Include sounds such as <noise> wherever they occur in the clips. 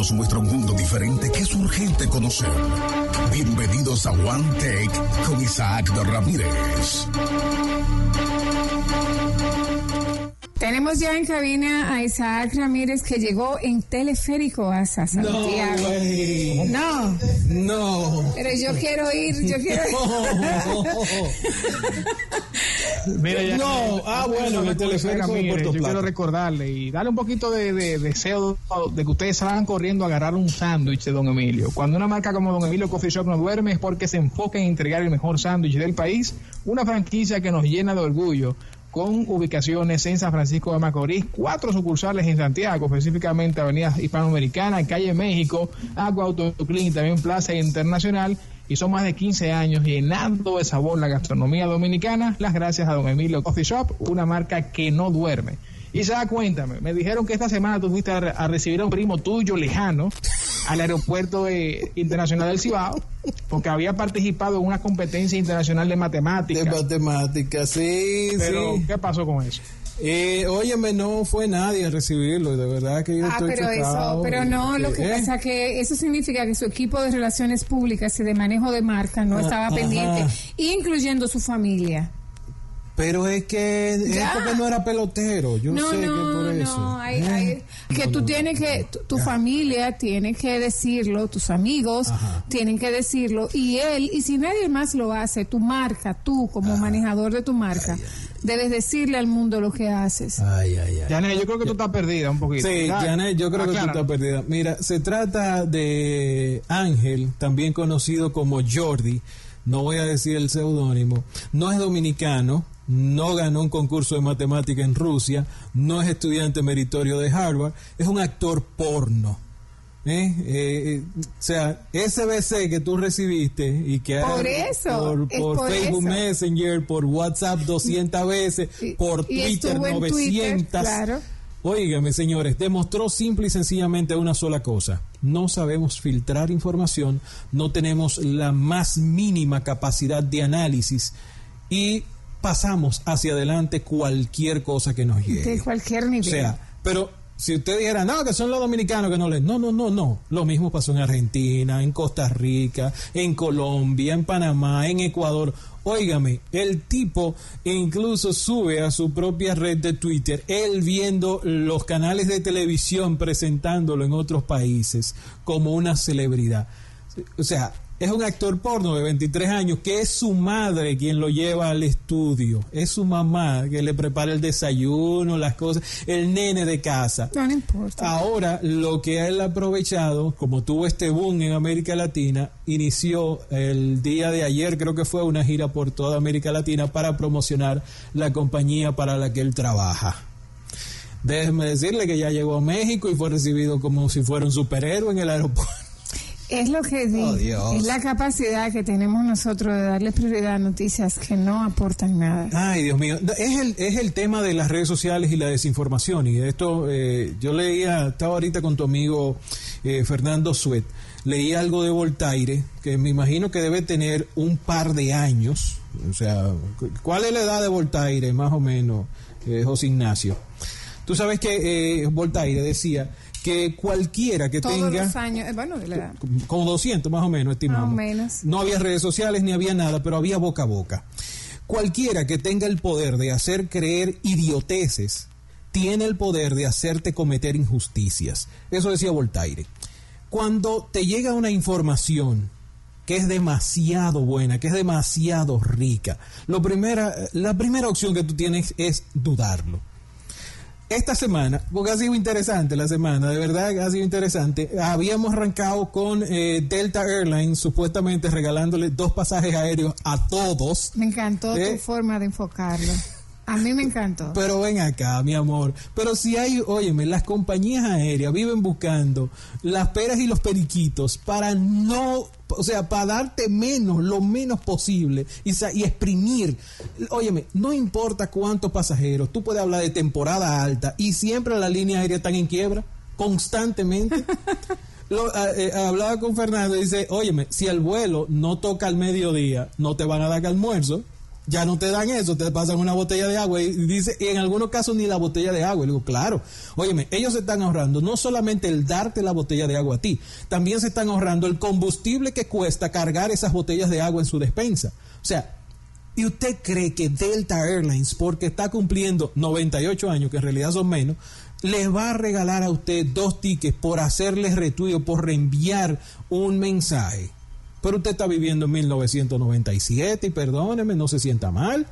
nos muestra un mundo diferente que es urgente conocer. Bienvenidos a One Take con Isaac Ramírez. Tenemos ya en cabina a Isaac Ramírez que llegó en teleférico hasta Santiago. No, no. No. Pero yo quiero ir, yo quiero ir. <laughs> <laughs> Mira, ya no, ah, bueno, en el teleférico de Puerto Yo quiero recordarle y darle un poquito de, deseo de que ustedes salgan corriendo a agarrar un sándwich de Don Emilio. Cuando una marca como Don Emilio Coffee Shop no duerme es porque se enfoca en entregar el mejor sándwich del país, una franquicia que nos llena de orgullo con ubicaciones en San Francisco de Macorís, cuatro sucursales en Santiago, específicamente Avenida Hispanoamericana, Calle México, Agua Autoclin, también Plaza Internacional, y son más de 15 años llenando de sabor la gastronomía dominicana, las gracias a Don Emilio Coffee Shop, una marca que no duerme. Y se da cuéntame, me dijeron que esta semana tú fuiste a, recibir a un primo tuyo lejano al aeropuerto internacional del Cibao, porque había participado en una competencia internacional de matemáticas. De matemáticas, sí, Pero, ¿qué pasó con eso? Eh, óyeme, no fue nadie a recibirlo, de verdad que yo ah, estoy pero eso, pero no, lo que pasa que eso significa que su equipo de relaciones públicas y de manejo de marca no ah, estaba pendiente, incluyendo su familia. Pero es que es porque no era pelotero. Yo no, sé que por eso. No, ¿Eh? que tú tienes que, tu, familia tiene que decirlo, tus amigos tienen que decirlo, y él, y si nadie más lo hace, tu marca, tú como manejador de tu marca, debes decirle al mundo lo que haces. Ay, ay, ay. Janet, yo creo que tú estás perdida un poquito. Sí, Janet, yo creo que tú estás perdida. Mira, se trata de Ángel, también conocido como Jordi, no voy a decir el seudónimo, no es dominicano no ganó un concurso de matemática en Rusia, no es estudiante meritorio de Harvard, es un actor porno. ¿eh? Eh, eh, o sea, SBC que tú recibiste y que por eso, por, Facebook Messenger, por WhatsApp 200 veces, por Twitter 900. Óigame, señores, demostró simple y sencillamente una sola cosa. No sabemos filtrar información, no tenemos la más mínima capacidad de análisis y pasamos hacia adelante cualquier cosa que nos llegue. De cualquier nivel. O sea, pero si usted dijera, no, que son los dominicanos que no les... No, no, no, no. Lo mismo pasó en Argentina, en Costa Rica, en Colombia, en Panamá, en Ecuador. Óigame, el tipo incluso sube a su propia red de Twitter, él viendo los canales de televisión presentándolo en otros países como una celebridad. O sea, es un actor porno de 23 años que es su madre quien lo lleva al estudio. Es su mamá que le prepara el desayuno, las cosas, el nene de casa. No, importa. Ahora, lo que él ha aprovechado, como tuvo este boom en América Latina, inició el día de ayer, creo que fue una gira por toda América Latina para promocionar la compañía para la que él trabaja. Déjeme decirle que ya llegó a México y fue recibido como si fuera un superhéroe en el aeropuerto. Es lo que digo. Oh, es la capacidad que tenemos nosotros de darle prioridad a noticias que no aportan nada. Ay, Dios mío. Es el, es el tema de las redes sociales y la desinformación. Y esto, eh, yo leía, estaba ahorita con tu amigo eh, Fernando Suet, leí algo de Voltaire, que me imagino que debe tener un par de años. O sea, ¿cuál es la edad de Voltaire, más o menos, eh, José Ignacio? Tú sabes que Voltaire decía que cualquiera que tenga... Los años, eh, bueno, Como 200 más o menos, estimamos. menos. No había redes sociales ni había nada, pero había boca a boca. Cualquiera que tenga el poder de hacer creer idioteces, tiene el poder de hacerte cometer injusticias. Eso decía Voltaire. Cuando te llega una información que es demasiado buena, que es demasiado rica, lo primera, la primera opción que tú tienes es dudarlo esta semana, porque ha sido interesante la semana, de verdad ha sido interesante. Habíamos arrancado con eh, Delta Airlines supuestamente regalándole dos pasajes aéreos a todos. Me encantó tu forma de enfocarlo. A mí me encantó. Pero ven acá, mi amor. Pero si hay, óyeme, las compañías aéreas viven buscando las peras y los periquitos para no, o sea, para darte menos, lo menos posible y, y exprimir. Óyeme, no importa cuántos pasajeros, tú puedes hablar de temporada alta y siempre las líneas aéreas están en quiebra, constantemente. <laughs> Lo, eh, hablaba con Fernando y dice, óyeme, si el vuelo no toca al mediodía, no te van a dar almuerzo ya no te dan eso, te pasan una botella de agua y dice, y en algunos casos ni la botella de agua. Y digo, claro, óyeme, ellos se están ahorrando no solamente el darte la botella de agua a ti, también se están ahorrando el combustible que cuesta cargar esas botellas de agua en su despensa. O sea, ¿y usted cree que Delta Airlines, porque está cumpliendo 98 años, que en realidad son menos, les va a regalar a usted dos tickets por hacerles retuyo, por reenviar un mensaje? Pero usted está viviendo en 1997 y perdóneme, no se sienta mal.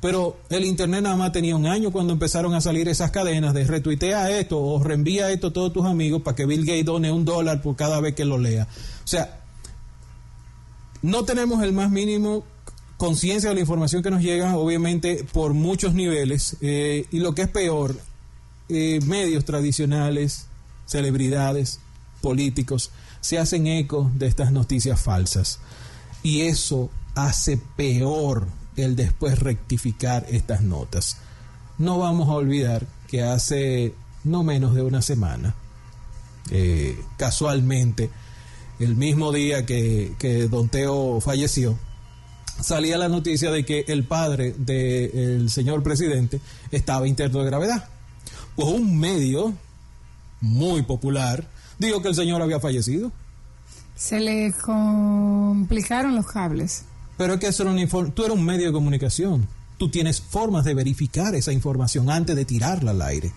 Pero el Internet nada más tenía un año cuando empezaron a salir esas cadenas de retuitea esto o reenvía esto a todos tus amigos para que Bill Gates done un dólar por cada vez que lo lea. O sea, no tenemos el más mínimo conciencia de la información que nos llega, obviamente, por muchos niveles. Eh, y lo que es peor, eh, medios tradicionales, celebridades, políticos, se hacen eco de estas noticias falsas. Y eso hace peor el después rectificar estas notas. No vamos a olvidar que hace no menos de una semana, eh, casualmente, el mismo día que, que Don Teo falleció, salía la noticia de que el padre del señor presidente estaba interno de gravedad. Pues un medio muy popular dijo que el señor había fallecido. Se le complicaron los cables. Pero es que eso era un tú eres un medio de comunicación. Tú tienes formas de verificar esa información antes de tirarla al aire.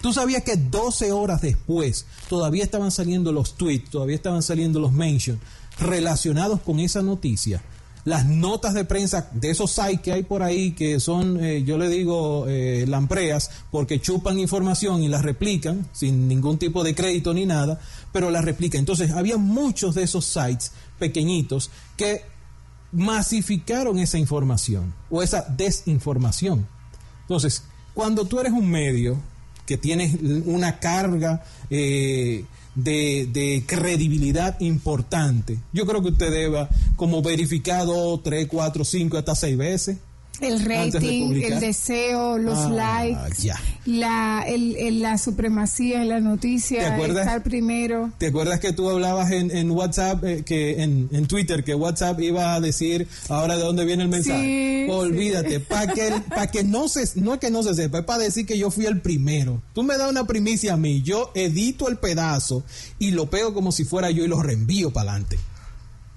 Tú sabías que 12 horas después todavía estaban saliendo los tweets, todavía estaban saliendo los mentions relacionados con esa noticia las notas de prensa de esos sites que hay por ahí que son, eh, yo le digo, eh, lampreas, porque chupan información y las replican sin ningún tipo de crédito ni nada, pero las replican. Entonces, había muchos de esos sites pequeñitos que masificaron esa información o esa desinformación. Entonces, cuando tú eres un medio que tienes una carga eh, de, credibilidad importante. Yo creo que usted deba como verificado tres, cuatro, cinco, hasta seis veces el rating, el deseo, los ah, likes, la, el, la supremacía en la noticia, estar primero. ¿Te acuerdas que tú hablabas en, en WhatsApp, eh, que en, en, Twitter, que WhatsApp iba a decir ahora de dónde viene el mensaje? Olvídate, para que, para que no se, no es que no se sepa, es para decir que yo fui el primero. Tú me das una primicia a mí, yo edito el pedazo y lo pego como si fuera yo y lo reenvío para adelante.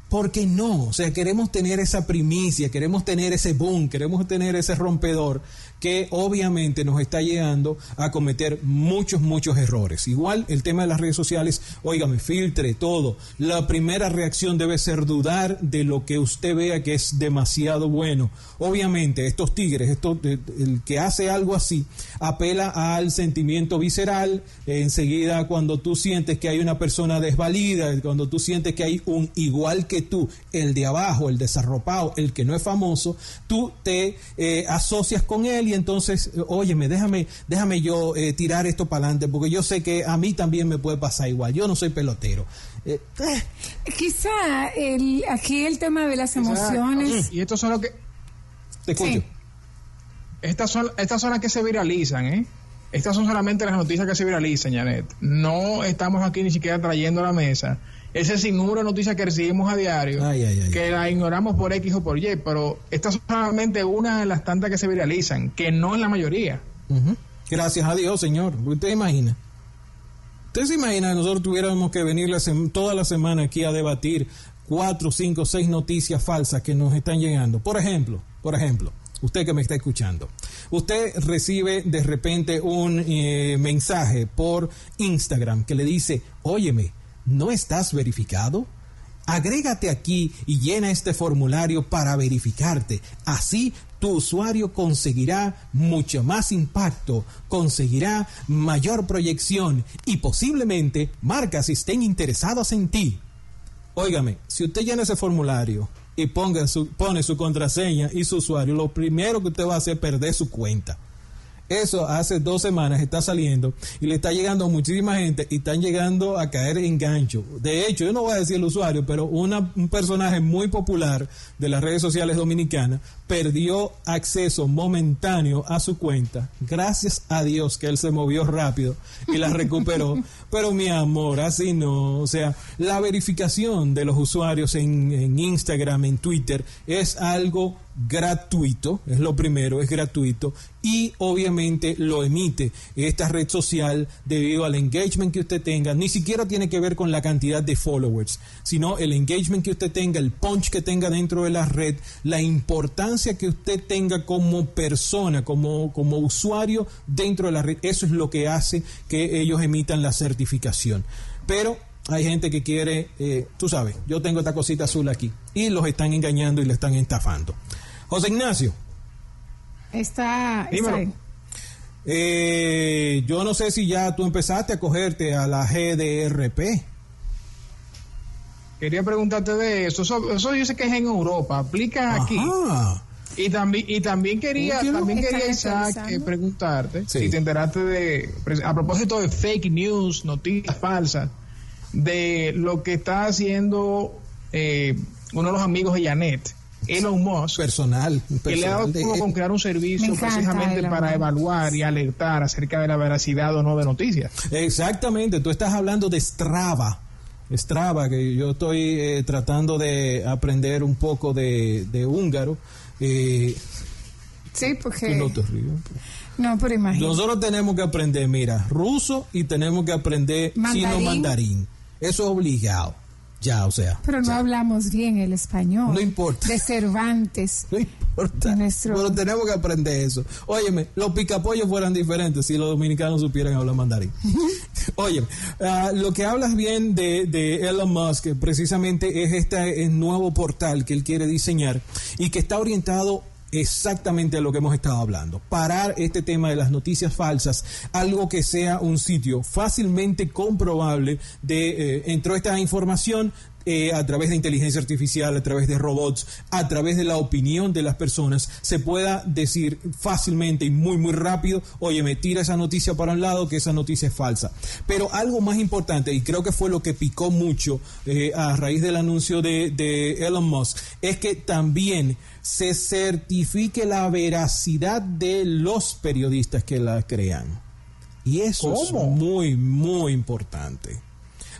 ¿Por qué no? O sea, queremos tener esa primicia, queremos tener ese boom, queremos tener ese rompedor que obviamente nos está llegando a cometer muchos, muchos errores. Igual el tema de las redes sociales, óigame, filtre todo. La primera reacción debe ser dudar de lo que usted vea que es demasiado bueno. Obviamente, estos tigres, esto, el que hace algo así, apela al sentimiento visceral. enseguida, cuando tú sientes que hay una persona desvalida, cuando tú sientes que hay un igual que tú, el de abajo, el desarropado, el que no es famoso, tú te eh, asocias con él y entonces, óyeme, déjame, déjame yo eh, tirar esto para adelante, porque yo sé que a mí también me puede pasar igual. Yo no soy pelotero. Eh, Quizá el, aquí el tema de las emociones. Y esto son lo que. Te escucho. Estas son, estas son las que se viralizan, ¿eh? Estas son solamente las noticias que se viralizan, Janet. No estamos aquí ni siquiera trayendo a la mesa ese sinnúmero de noticias que recibimos a diario, que la ignoramos por X o por Y, pero esta es solamente una de las tantas que se viralizan, que no es la mayoría. Gracias a Dios, señor. ¿Usted imagina? ¿Usted se imagina que nosotros tuviéramos que venir toda la semana aquí a debatir cuatro, cinco, seis noticias falsas que nos están llegando? Por ejemplo, por ejemplo, usted que me está escuchando, usted recibe de repente un eh, mensaje por Instagram que le dice, óyeme, ¿No estás verificado? Agrégate aquí y llena este formulario para verificarte. Así tu usuario conseguirá mucho más impacto, conseguirá mayor proyección y posiblemente marcas estén interesadas en ti. Óigame, si usted llena ese formulario y ponga pone su contraseña y su usuario, lo primero que usted va a hacer es perder su cuenta. Eso hace dos semanas está saliendo y le está llegando a muchísima gente y están llegando a caer en gancho. De hecho, yo no voy a decir el usuario, pero un personaje muy popular de las redes sociales dominicanas perdió acceso momentáneo a su cuenta. Gracias a Dios que él se movió rápido y la recuperó. <laughs> pero mi amor, así no. O sea, la verificación de los usuarios en, en Instagram, en Twitter, es algo gratuito, es lo primero, es gratuito y obviamente lo emite esta red social debido al engagement que usted tenga, ni siquiera tiene que ver con la cantidad de followers, sino el engagement que usted tenga, el punch que tenga dentro de la red, la importancia que usted tenga como persona, como, como usuario dentro de la red, eso es lo que hace que ellos emitan la certificación. Pero hay gente que quiere, eh, tú sabes, yo tengo esta cosita azul aquí y los están engañando y le están estafando. José Ignacio. Está, eh, yo no sé si ya tú empezaste a cogerte a la GDRP. Quería preguntarte de eso. Eso, eso dice que es en Europa. ¿Aplica aquí? Y también, y también quería, también quería Isaac, eh, preguntarte si te enteraste de, a propósito de fake news, noticias falsas, de lo que está haciendo eh, uno de los amigos de Janet, Elon Musk. Personal. que le ha dado con crear un servicio precisamente para evaluar y alertar acerca de la veracidad o no de noticias. Exactamente, tú estás hablando de Strava. Strava, que yo estoy eh, tratando de aprender un poco de, de húngaro eh, sí, porque... No, no, pero imagínate. Nosotros tenemos que aprender, mira, ruso y tenemos que aprender chino mandarín. Eso es obligado. Ya, o sea. Pero no hablamos bien el español. No importa. De Cervantes. <laughs> No importa. Pero tenemos que aprender eso. Óyeme, los picapollos fueran diferentes si los dominicanos supieran hablar mandarín. <laughs> Oye, ah, lo que hablas bien de, de, Elon Musk precisamente es este nuevo portal que él quiere diseñar y que está orientado exactamente a lo que hemos estado hablando. Parar este tema de las noticias falsas, algo que sea un sitio fácilmente comprobable de eh, entró esta información, eh, a través de inteligencia artificial, a través de robots, a través de la opinión de las personas, se pueda decir fácilmente y muy, muy rápido, oye, me tira esa noticia para un lado, que esa noticia es falsa. Pero algo más importante, y creo que fue lo que picó mucho eh, a raíz del anuncio de, de Elon Musk, es que también se certifique la veracidad de los periodistas que la crean. Y eso es muy, muy importante.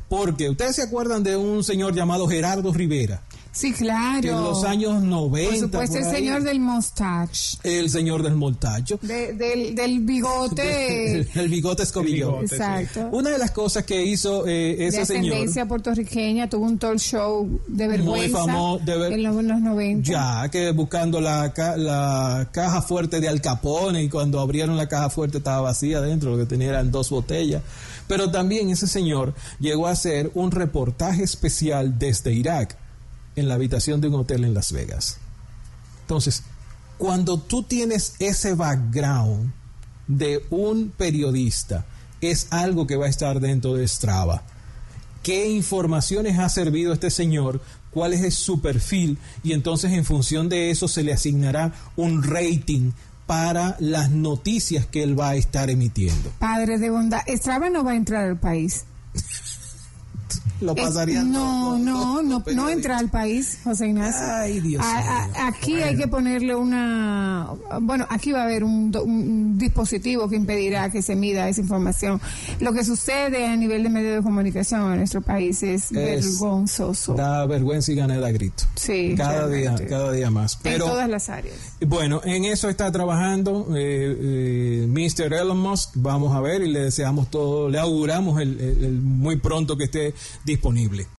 Porque ustedes se acuerdan de un señor llamado Gerardo Rivera. Sí, claro. en los años 90. Por supuesto, el señor del mustache. El señor del mostacho. del, bigote. el bigote escobillón. Exacto. Una de las cosas que hizo eh, ese de ascendencia puertorriqueña, tuvo un talk show de vergüenza. Muy famoso. en, los, 90. Ya, que buscando la, la caja fuerte de Al Capone y cuando abrieron la caja fuerte estaba vacía dentro, lo que tenía eran dos botellas. Pero también ese señor llegó a hacer un reportaje especial desde Irak en la habitación de un hotel en Las Vegas. Entonces, cuando tú tienes ese background de un periodista, es algo que va a estar dentro de Strava. ¿Qué informaciones ha servido este señor? ¿Cuál es su perfil? Y entonces en función de eso se le asignará un rating para las noticias que él va a estar emitiendo. Padre de bondad, Strava no va a entrar al país. <laughs> lo pasaría. no, no, no, <laughs> no, entra al país, José Ignacio. Ay, Dios aquí hay que ponerle una. Bueno, aquí va a haber un, dispositivo que impedirá que se mida esa información. Lo que sucede a nivel de medios de comunicación en nuestro país es, vergonzoso. Da vergüenza y gana da grito. Sí. Cada día, cada día más. Pero, en todas las áreas. Bueno, en eso está trabajando eh, eh, Mr. Elon Musk. Vamos a ver y le deseamos todo, le auguramos el, el muy pronto que esté disponible.